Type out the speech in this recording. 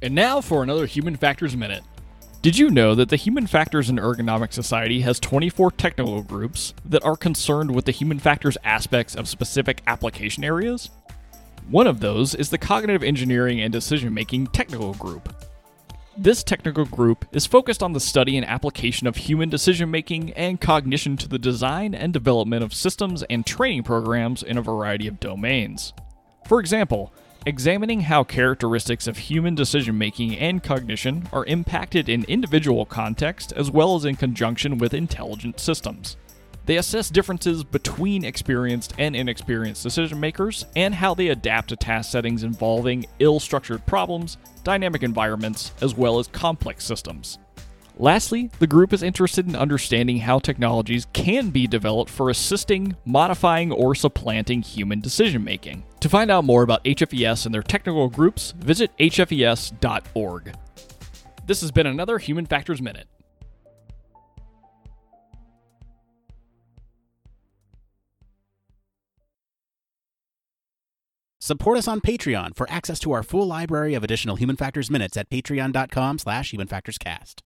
And now for another Human Factors Minute. Did you know that the Human Factors and Ergonomics Society has 24 technical groups that are concerned with the human factors aspects of specific application areas? One of those is the Cognitive Engineering and Decision Making Technical Group. This technical group is focused on the study and application of human decision making and cognition to the design and development of systems and training programs in a variety of domains. For example, examining how characteristics of human decision making and cognition are impacted in individual context as well as in conjunction with intelligent systems. They assess differences between experienced and inexperienced decision makers and how they adapt to task settings involving ill structured problems, dynamic environments, as well as complex systems. Lastly, the group is interested in understanding how technologies can be developed for assisting, modifying, or supplanting human decision making. To find out more about HFES and their technical groups, visit hfes.org. This has been another Human Factors Minute. Support us on Patreon for access to our full library of additional Human Factors minutes at patreon.com slash humanfactorscast.